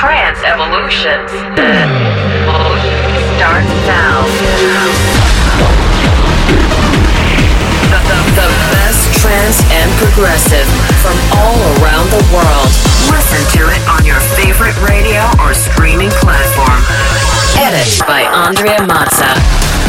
trance evolution starts now. The, the, the best trance and progressive from all around the world. Listen to it on your favorite radio or streaming platform. Edit by Andrea Mazza.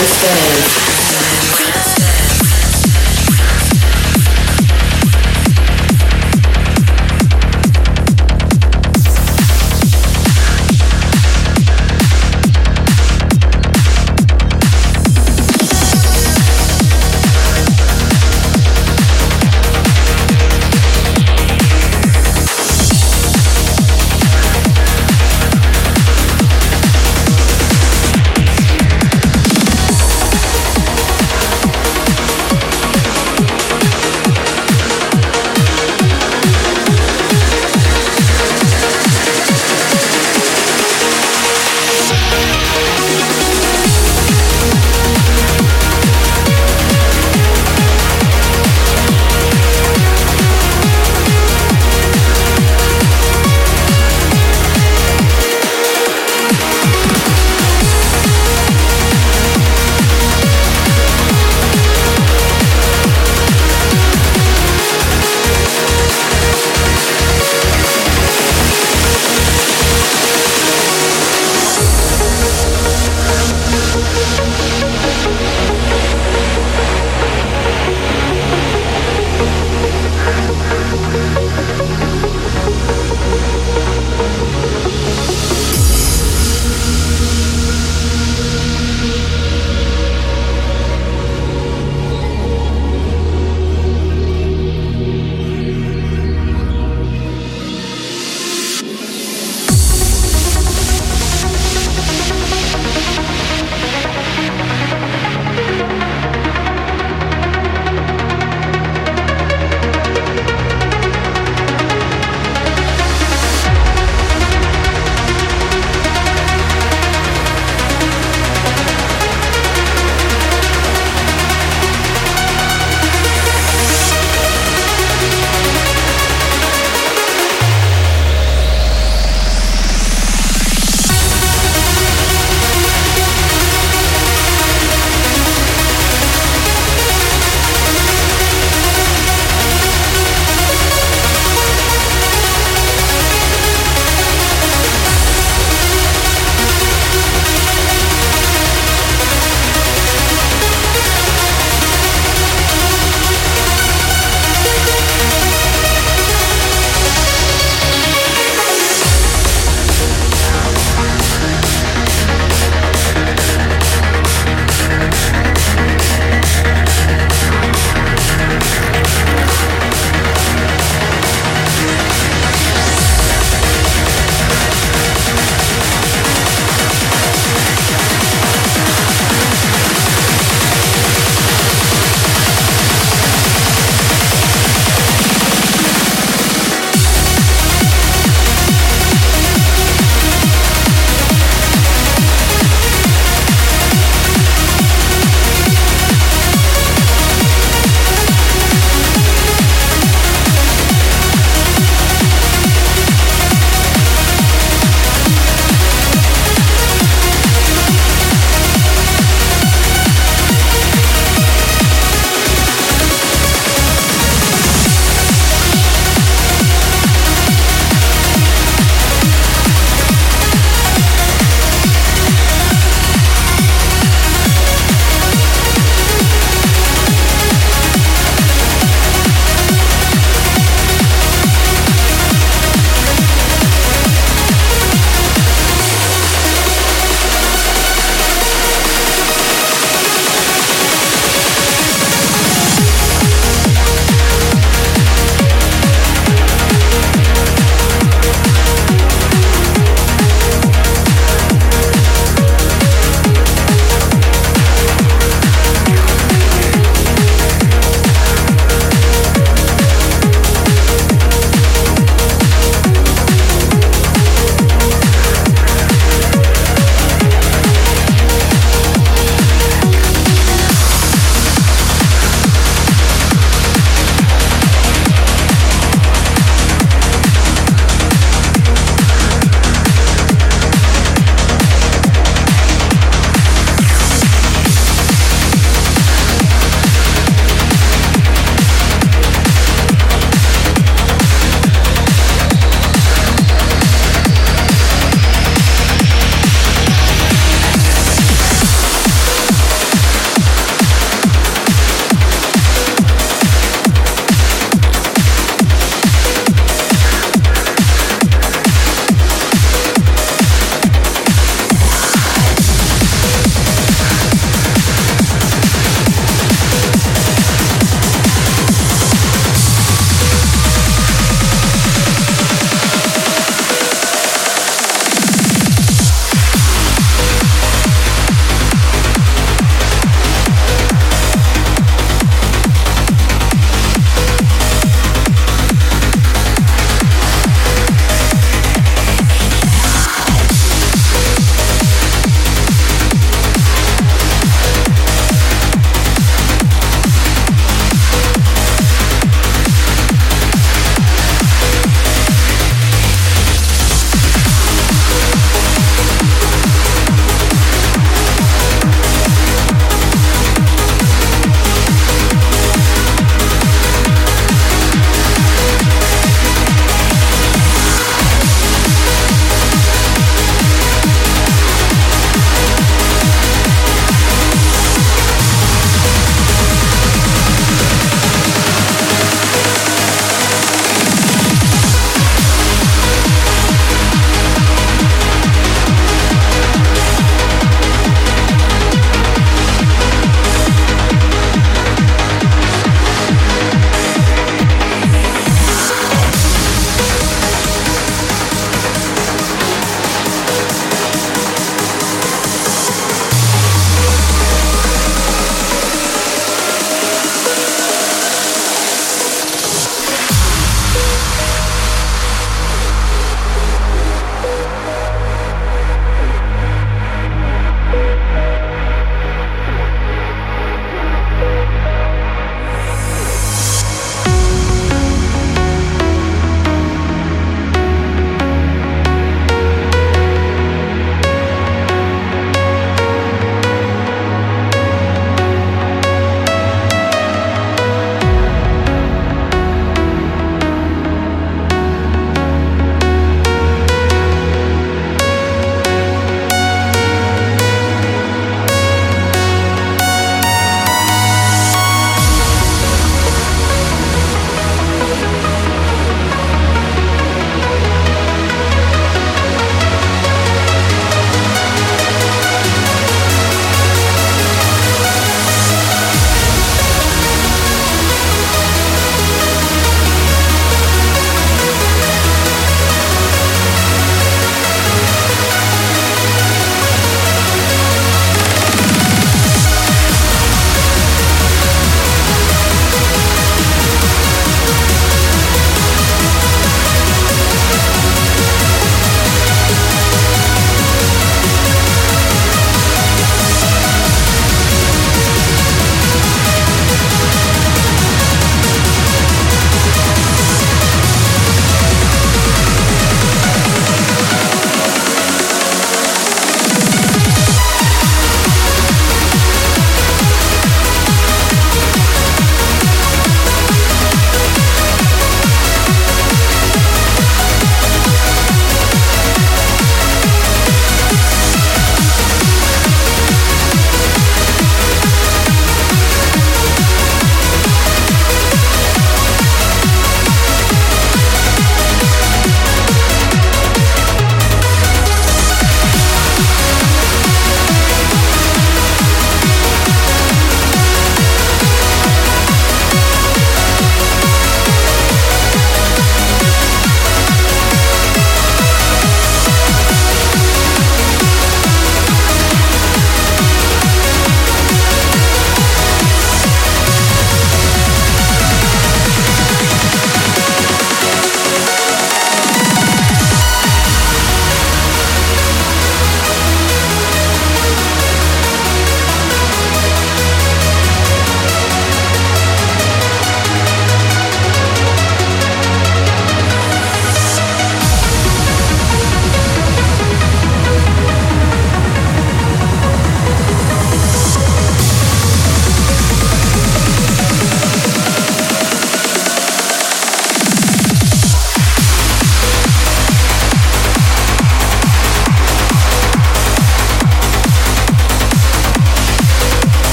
understood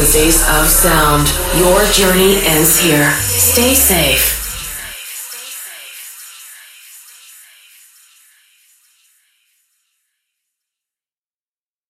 frequencies of sound. Your journey ends here. Stay safe.